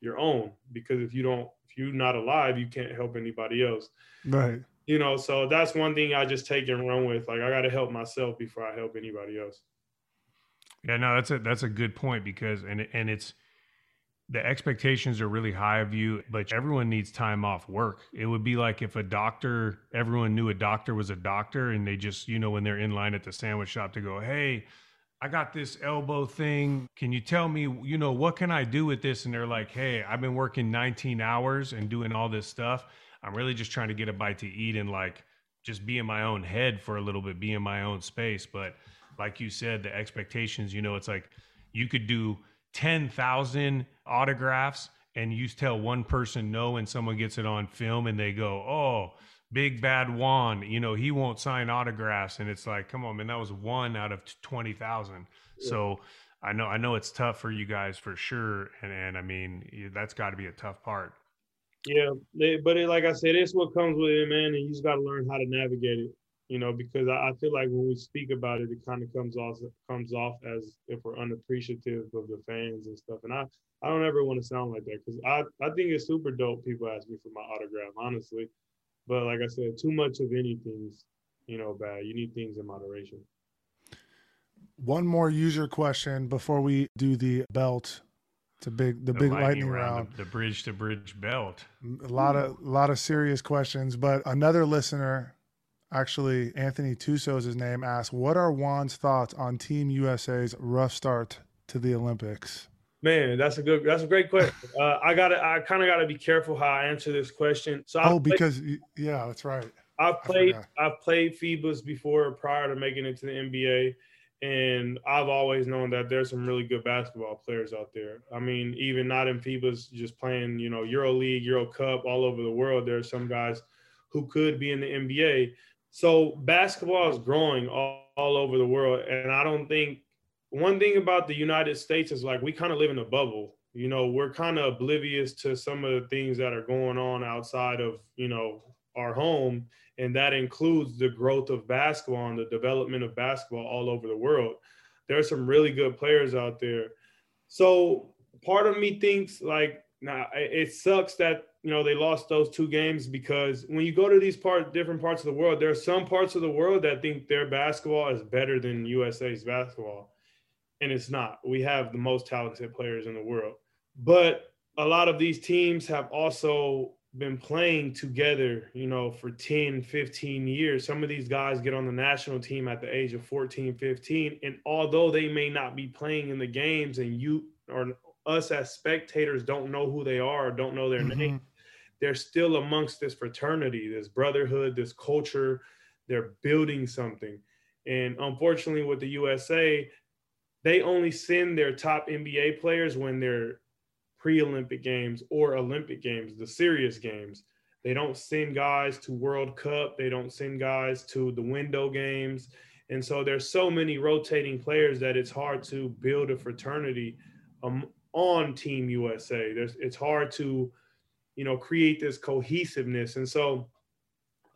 Speaker 3: Your own, because if you don't, if you're not alive, you can't help anybody else.
Speaker 1: Right.
Speaker 3: You know, so that's one thing I just take and run with. Like I got to help myself before I help anybody else.
Speaker 2: Yeah, no, that's a that's a good point because and and it's the expectations are really high of you, but everyone needs time off work. It would be like if a doctor, everyone knew a doctor was a doctor, and they just, you know, when they're in line at the sandwich shop to go, hey, I got this elbow thing. Can you tell me, you know, what can I do with this? And they're like, hey, I've been working 19 hours and doing all this stuff. I'm really just trying to get a bite to eat and like just be in my own head for a little bit, be in my own space. But like you said, the expectations, you know, it's like you could do 10,000 autographs and you tell one person no and someone gets it on film and they go, oh, big bad Juan, you know, he won't sign autographs. And it's like, come on, man, that was one out of 20,000. Yeah. So I know, I know it's tough for you guys for sure. And, and I mean, that's got to be a tough part.
Speaker 3: Yeah. but it, like I said, it's what comes with it, man. And you just got to learn how to navigate it you know, because I, I feel like when we speak about it, it kind of comes off comes off as if we're unappreciative of the fans and stuff. And I, I don't ever want to sound like that because I, I think it's super dope. People ask me for my autograph, honestly. But like I said, too much of anything's, you know, bad. You need things in moderation.
Speaker 1: One more user question before we do the belt. It's a big, the, the big lightning, lightning round, round.
Speaker 2: The, the bridge to bridge belt.
Speaker 1: A lot of, a lot of serious questions. But another listener actually Anthony Tuso is his name, asked, "What are Juan's thoughts on Team USA's rough start to the Olympics?"
Speaker 3: Man, that's a good, that's a great question. Uh, I gotta, I kind of gotta be careful how I answer this question.
Speaker 1: So, oh, because yeah, that's right.
Speaker 3: I've played, I've played FIBAs before prior to making it to the NBA, and I've always known that there's some really good basketball players out there. I mean, even not in FIBAs, just playing, you know, Euro League, Euro Cup, all over the world. There are some guys who could be in the NBA. So basketball is growing all, all over the world. And I don't think one thing about the United States is like we kind of live in a bubble. You know, we're kind of oblivious to some of the things that are going on outside of, you know, our home. And that includes the growth of basketball and the development of basketball all over the world. There are some really good players out there. So part of me thinks like, now it sucks that you know they lost those two games because when you go to these part different parts of the world there are some parts of the world that think their basketball is better than usa's basketball. And it's not. We have the most talented players in the world. But a lot of these teams have also been playing together you know for 10 15 years. Some of these guys get on the national team at the age of 14 15 and although they may not be playing in the games and you or us as spectators don't know who they are or don't know their mm-hmm. name they're still amongst this fraternity, this brotherhood, this culture. They're building something. And unfortunately, with the USA, they only send their top NBA players when they're pre Olympic games or Olympic games, the serious games. They don't send guys to World Cup, they don't send guys to the window games. And so there's so many rotating players that it's hard to build a fraternity um, on Team USA. There's, it's hard to you know, create this cohesiveness. And so,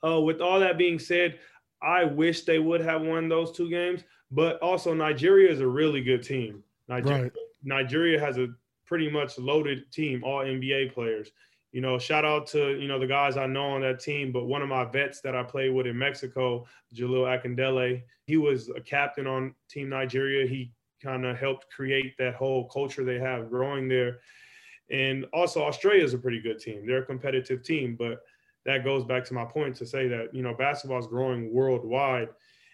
Speaker 3: uh, with all that being said, I wish they would have won those two games. But also, Nigeria is a really good team. Nigeria, right. Nigeria has a pretty much loaded team, all NBA players. You know, shout out to you know the guys I know on that team. But one of my vets that I played with in Mexico, Jalil Akindele, he was a captain on Team Nigeria. He kind of helped create that whole culture they have growing there. And also, Australia is a pretty good team. They're a competitive team, but that goes back to my point to say that you know basketball is growing worldwide.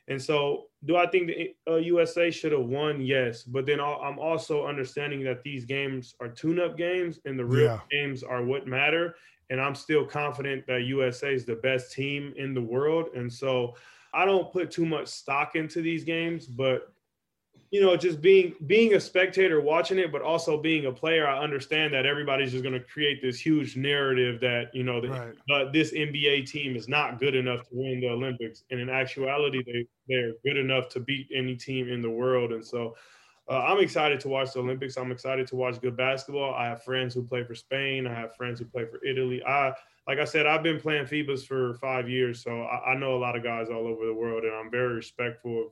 Speaker 3: And so, do I think the uh, USA should have won? Yes, but then I'm also understanding that these games are tune-up games, and the real yeah. games are what matter. and I'm still confident that USA is the best team in the world. And so I don't put too much stock into these games, but you know, just being being a spectator watching it, but also being a player, I understand that everybody's just going to create this huge narrative that you know, the, right. uh, this NBA team is not good enough to win the Olympics, and in actuality, they they're good enough to beat any team in the world. And so, uh, I'm excited to watch the Olympics. I'm excited to watch good basketball. I have friends who play for Spain. I have friends who play for Italy. I like I said, I've been playing FIBAs for five years, so I, I know a lot of guys all over the world, and I'm very respectful of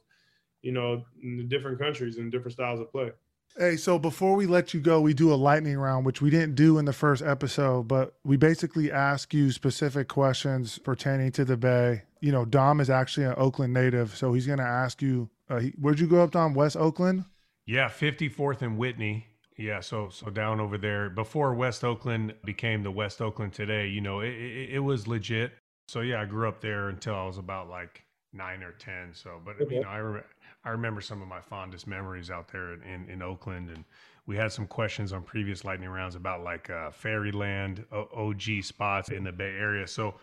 Speaker 3: you know, the different countries and different styles of play.
Speaker 1: Hey, so before we let you go, we do a lightning round, which we didn't do in the first episode, but we basically ask you specific questions pertaining to the Bay. You know, Dom is actually an Oakland native, so he's going to ask you, uh, he, where'd you grow up, Dom? West Oakland?
Speaker 2: Yeah, 54th and Whitney. Yeah, so so down over there before West Oakland became the West Oakland today. You know, it, it, it was legit. So yeah, I grew up there until I was about like nine or ten. So, but okay. you know, I remember I remember some of my fondest memories out there in, in Oakland, and we had some questions on previous lightning rounds about like uh, fairyland o- OG spots in the Bay Area. So,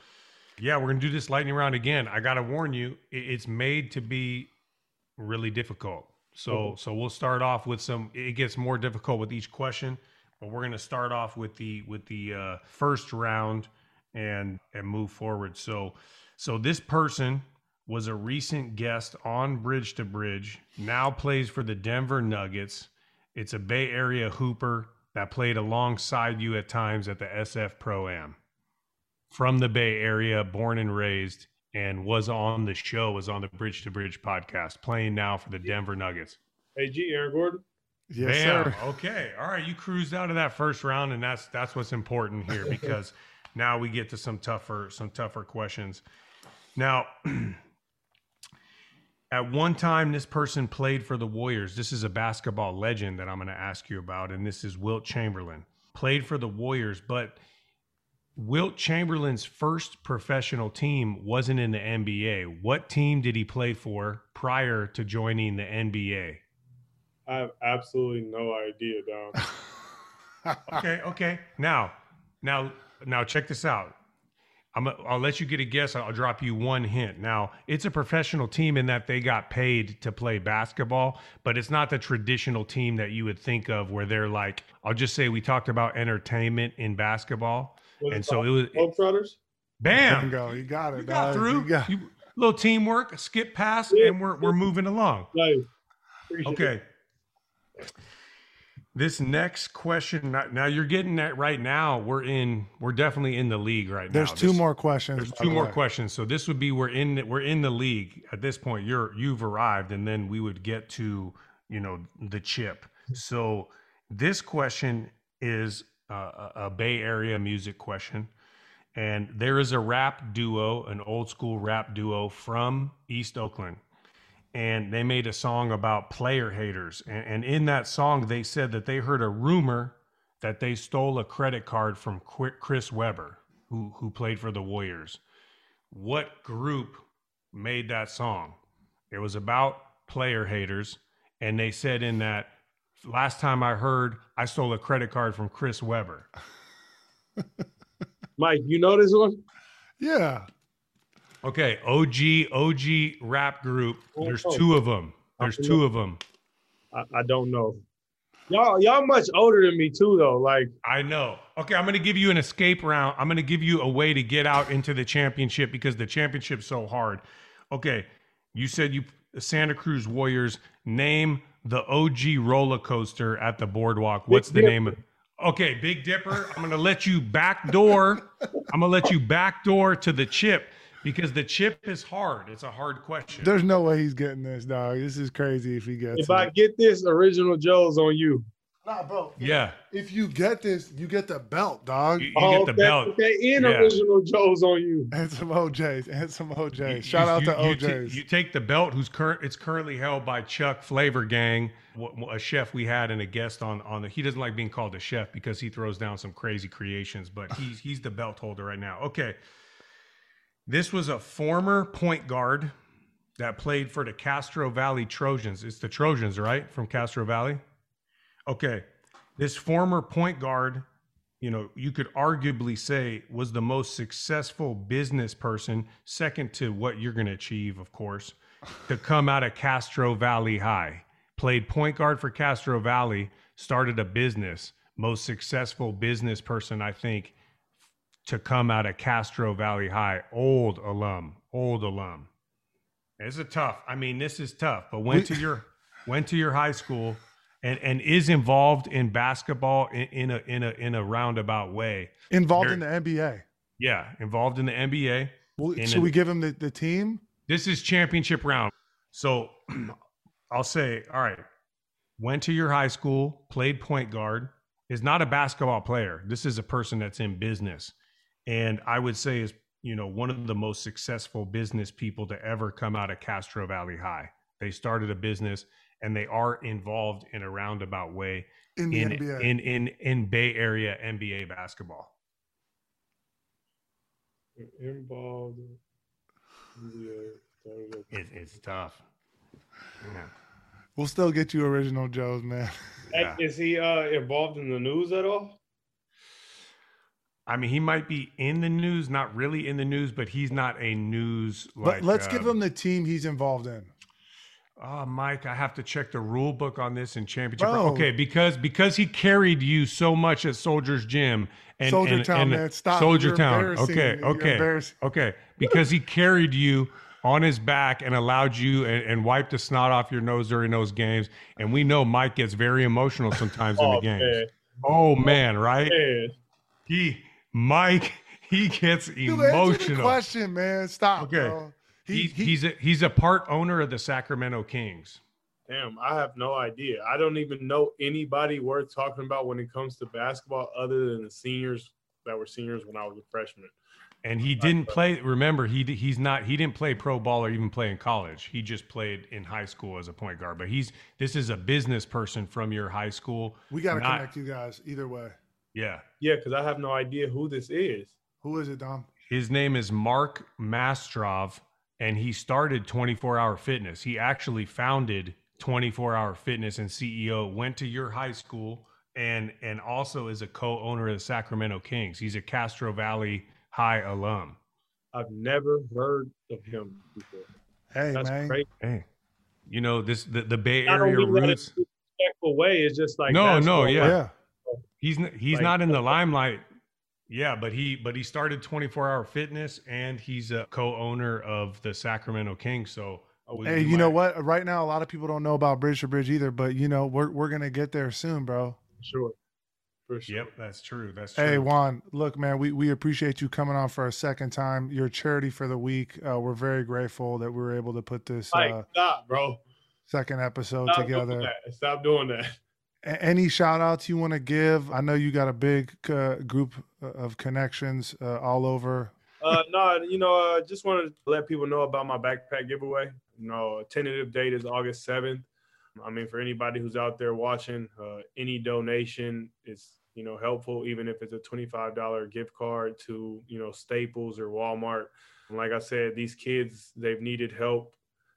Speaker 2: yeah, we're gonna do this lightning round again. I gotta warn you, it's made to be really difficult. So, mm-hmm. so we'll start off with some. It gets more difficult with each question, but we're gonna start off with the with the uh, first round and and move forward. So, so this person was a recent guest on Bridge to Bridge, now plays for the Denver Nuggets. It's a Bay Area hooper that played alongside you at times at the SF Pro Am. From the Bay Area, born and raised, and was on the show, was on the Bridge to Bridge podcast, playing now for the Denver Nuggets.
Speaker 3: Hey, G, Aaron Gordon.
Speaker 2: Yes, Bam. sir. Okay. All right. You cruised out of that first round, and that's that's what's important here because now we get to some tougher some tougher questions. Now At one time, this person played for the Warriors. This is a basketball legend that I'm going to ask you about, and this is Wilt Chamberlain. Played for the Warriors, but Wilt Chamberlain's first professional team wasn't in the NBA. What team did he play for prior to joining the NBA?
Speaker 3: I have absolutely no idea, Dom.
Speaker 2: okay, okay. Now, now, now, check this out. I'm a, I'll let you get a guess. I'll drop you one hint. Now, it's a professional team in that they got paid to play basketball, but it's not the traditional team that you would think of where they're like, I'll just say we talked about entertainment in basketball. Was and so it was
Speaker 3: Globetrotters.
Speaker 2: Bam.
Speaker 1: Go. You got it.
Speaker 2: You got through. You got... You, little teamwork, skip pass, yeah. and we're we're moving along. Nice. Okay. It this next question now you're getting that right now we're in we're definitely in the league right now.
Speaker 1: there's two this, more questions
Speaker 2: there's two more way. questions. So this would be we're in we're in the league. At this point you're you've arrived and then we would get to you know the chip. So this question is a, a bay area music question. And there is a rap duo an old school rap duo from east oakland and they made a song about player haters. And, and, in that song, they said that they heard a rumor that they stole a credit card from Chris Webber, who, who played for the Warriors. What group made that song? It was about player haters. And they said in that, last time I heard, I stole a credit card from Chris Webber.
Speaker 3: Mike, you know this one?
Speaker 1: Yeah.
Speaker 2: Okay, OG OG rap group. Oh, There's oh. two of them. There's two of them.
Speaker 3: I, I don't know. Y'all y'all much older than me too though. Like
Speaker 2: I know. Okay, I'm gonna give you an escape round. I'm gonna give you a way to get out into the championship because the championship's so hard. Okay, you said you Santa Cruz Warriors. Name the OG roller coaster at the boardwalk. What's the name of? Okay, Big Dipper. I'm gonna let you back door. I'm gonna let you back door to the chip because the chip is hard. It's a hard question.
Speaker 1: There's no way he's getting this, dog. This is crazy if he gets.
Speaker 3: If it. I get this, original Joe's on you.
Speaker 1: Nah, bro.
Speaker 2: Yeah.
Speaker 1: If you get this, you get the belt, dog.
Speaker 2: You, you oh, get the oh, okay, belt.
Speaker 3: Okay, in yeah. original Joe's on you.
Speaker 1: And some OJs. And some OJs. Shout you, out to OJs.
Speaker 2: T- you take the belt, who's current. It's currently held by Chuck Flavor Gang, a chef we had and a guest on on the. He doesn't like being called a chef because he throws down some crazy creations, but he's he's the belt holder right now. Okay. This was a former point guard that played for the Castro Valley Trojans. It's the Trojans, right? From Castro Valley? Okay. This former point guard you know, you could arguably say was the most successful business person, second to what you're going to achieve, of course, to come out of Castro Valley High. Played point guard for Castro Valley, started a business, most successful business person, I think, to come out of Castro Valley High. Old alum, old alum. It's a tough. I mean, this is tough, but went to your went to your high school and and is involved in basketball in, in a in a in a roundabout way.
Speaker 1: Involved in the NBA.
Speaker 2: Yeah, involved in the NBA.
Speaker 1: Well, should
Speaker 2: an-
Speaker 1: we give him the, the team?
Speaker 2: This is championship round. So I'll say, all right, went to your high school, played point guard, is not a basketball player. This is a person that's in business. And I would say is, you know, one of the most successful business people to ever come out of Castro Valley High. They started a business and they are involved in a roundabout way
Speaker 1: In the
Speaker 2: in,
Speaker 1: NBA.
Speaker 2: in in in Bay Area NBA basketball.
Speaker 3: Involved. Yeah. started
Speaker 2: It, it's tough. Yeah.
Speaker 1: we'll still get you original Joes, man.
Speaker 2: Yeah.
Speaker 3: Is he uh, involved in the news at all?
Speaker 2: I mean, he might be in the news, not really in the news, but he's not a news. Like,
Speaker 1: but let's give
Speaker 2: um,
Speaker 1: him the team he's involved in.
Speaker 2: Oh, Mike, I have to check the rule book on this in championship.
Speaker 1: Bro.
Speaker 2: Okay, because because he carried you so much at Soldiers Gym and
Speaker 1: Soldier
Speaker 2: and,
Speaker 1: Town,
Speaker 2: and
Speaker 1: man. Stop.
Speaker 2: Soldier
Speaker 1: You're
Speaker 2: Town. Okay, okay, okay. Because he carried you on his back and allowed you and, and wiped the snot off your nose during those games. And we know Mike gets very emotional sometimes in the
Speaker 3: Oh,
Speaker 2: games.
Speaker 3: man.
Speaker 2: Oh man, right?
Speaker 3: Man.
Speaker 2: He Mike, he gets
Speaker 1: Dude, answer the
Speaker 2: emotional.
Speaker 1: question, man. Stop,
Speaker 2: Okay.
Speaker 1: bro.
Speaker 2: He,
Speaker 1: He, he,
Speaker 2: he's a he's a part owner of the Sacramento Kings.
Speaker 3: Damn, I have no idea. I don't even know anybody worth talking about when it comes to basketball other than the seniors that were seniors when I was a freshman.
Speaker 2: And he didn't play. Remember, he he's not. He didn't play pro ball or even play in college. He just played in high school as a point guard. But he's this is a business person from your high school.
Speaker 1: we got to connect you guys either way.
Speaker 2: Yeah,
Speaker 3: Yeah, because I have no idea who this is.
Speaker 1: Who is it, Dom?
Speaker 2: his name is Mark Mastrov, and he started 24 Hour Fitness. He actually founded 24 Hour Fitness and CEO. Went to your high school and and also is a co-owner of the Sacramento Kings. He's a Castro Valley High alum.
Speaker 3: I've never heard of him before.
Speaker 1: Hey,
Speaker 3: That's
Speaker 1: man.
Speaker 3: crazy.
Speaker 2: Hey, you know this the, the Bay Area
Speaker 3: mean that in a
Speaker 2: roots.
Speaker 3: disrespectful way. is just like
Speaker 2: No, no, yeah.
Speaker 1: Yeah.
Speaker 2: He's he's
Speaker 3: Like-
Speaker 2: not in the limelight. Yeah, but he but he started 24 Hour Fitness and he's a co-owner of the Sacramento Kings. So
Speaker 1: Hey,
Speaker 2: we
Speaker 1: you know what? Right now, a lot of people don't know about Bridge to Bridge either, but you know, we're we're gonna get there soon, bro.
Speaker 3: Sure. For sure.
Speaker 2: Yep, that's true. That's true.
Speaker 1: Hey, Juan, look, man, we, we appreciate you coming on for a second time. Your charity for the week. Uh, we're very grateful that we were able to put this
Speaker 3: Like,
Speaker 1: uh,
Speaker 3: stop, bro.
Speaker 1: second episode
Speaker 3: Stop doing
Speaker 1: together.
Speaker 3: that. Stop doing that.
Speaker 1: Any shout outs you want to give? I know you got a big uh, group of connections uh, all over.
Speaker 3: Uh, no, you know, uh, just wanted to let people know about my backpack giveaway. You know, tentative date is August 7th. I mean, for anybody who's out there watching, uh, any donation is, you know, helpful, even if it's a $25 gift card to, you know, Staples or Walmart. And like I said, these kids, they've needed help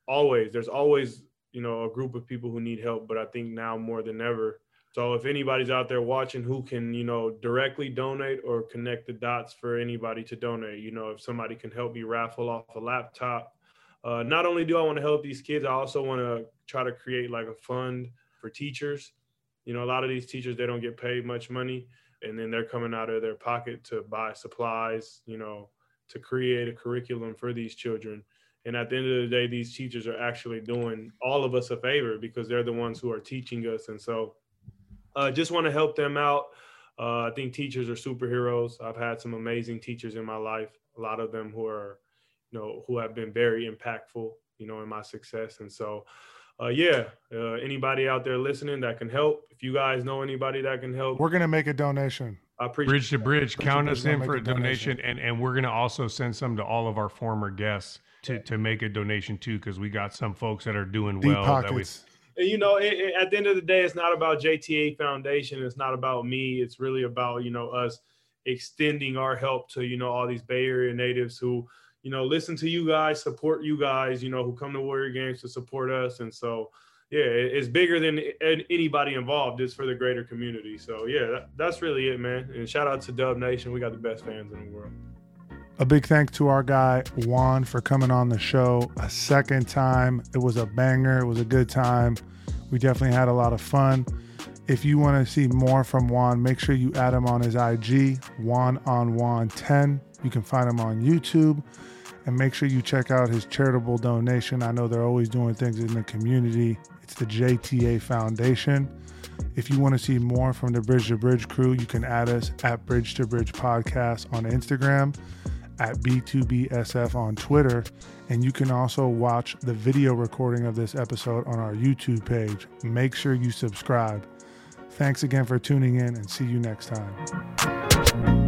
Speaker 3: always. There's always, you know, a group of people who need help, but I think now more than ever. So if anybody's out there watching who can, you know, directly donate or connect the dots for anybody to donate, you know, if somebody can help me raffle off a laptop. Uh, not only do I want to help these kids, I also want to try to create like a fund for teachers. You know, a lot of these teachers they don't get paid much money, and then they're coming out of their pocket to buy supplies. You know, to create a curriculum for these children. And at the end of the day, these teachers are actually doing all of us a favor because they're the ones who are teaching us. And so, uh, just want to help them out. Uh, I think teachers are superheroes. I've had some amazing teachers in my life. A lot of them who are, you know, who have been very impactful, you know, in my success. And so, uh, yeah, uh, anybody out there listening that can help. If you guys know anybody that can help,
Speaker 1: We're gonna make a donation.
Speaker 3: I appreciate.
Speaker 2: Bridge to bridge, count
Speaker 1: bridge,
Speaker 2: us in for
Speaker 1: a
Speaker 2: a donation,
Speaker 1: donation.
Speaker 2: and and we're gonna also send some to all of our former guests to to make a donation too, because we got some folks that are doing
Speaker 1: Deep
Speaker 2: well. That we,
Speaker 1: pockets.
Speaker 3: And, you know, it, it- at the end of the day, it's not about JTA Foundation. It's not about me. It's really about you know us extending our help to you know all these Bay Area natives who you know listen to you guys, support you guys, you know, who come to Warrior Games to support us. And so, yeah, it's bigger than anybody involved. It's for the greater community. So yeah, that, that's really it, man. And shout out to Dub Nation. We got the best fans in the world.
Speaker 1: A big thanks to our guy Juan for coming on the show a second time. It was a banger. It was a good time. We definitely had a lot of fun. If you want to see more from Juan, make sure you add him on his IG, Juan on Juan 10. You can find him on YouTube and make sure you check out his charitable donation. I know they're always doing things in the community. It's the JTA Foundation. If you want to see more from the Bridge to Bridge crew, you can add us at Bridge to Bridge Podcast on Instagram, at B2BSF on Twitter, and you can also watch the video recording of this episode on our YouTube page. Make sure you subscribe. Thanks again for tuning in and see you next time.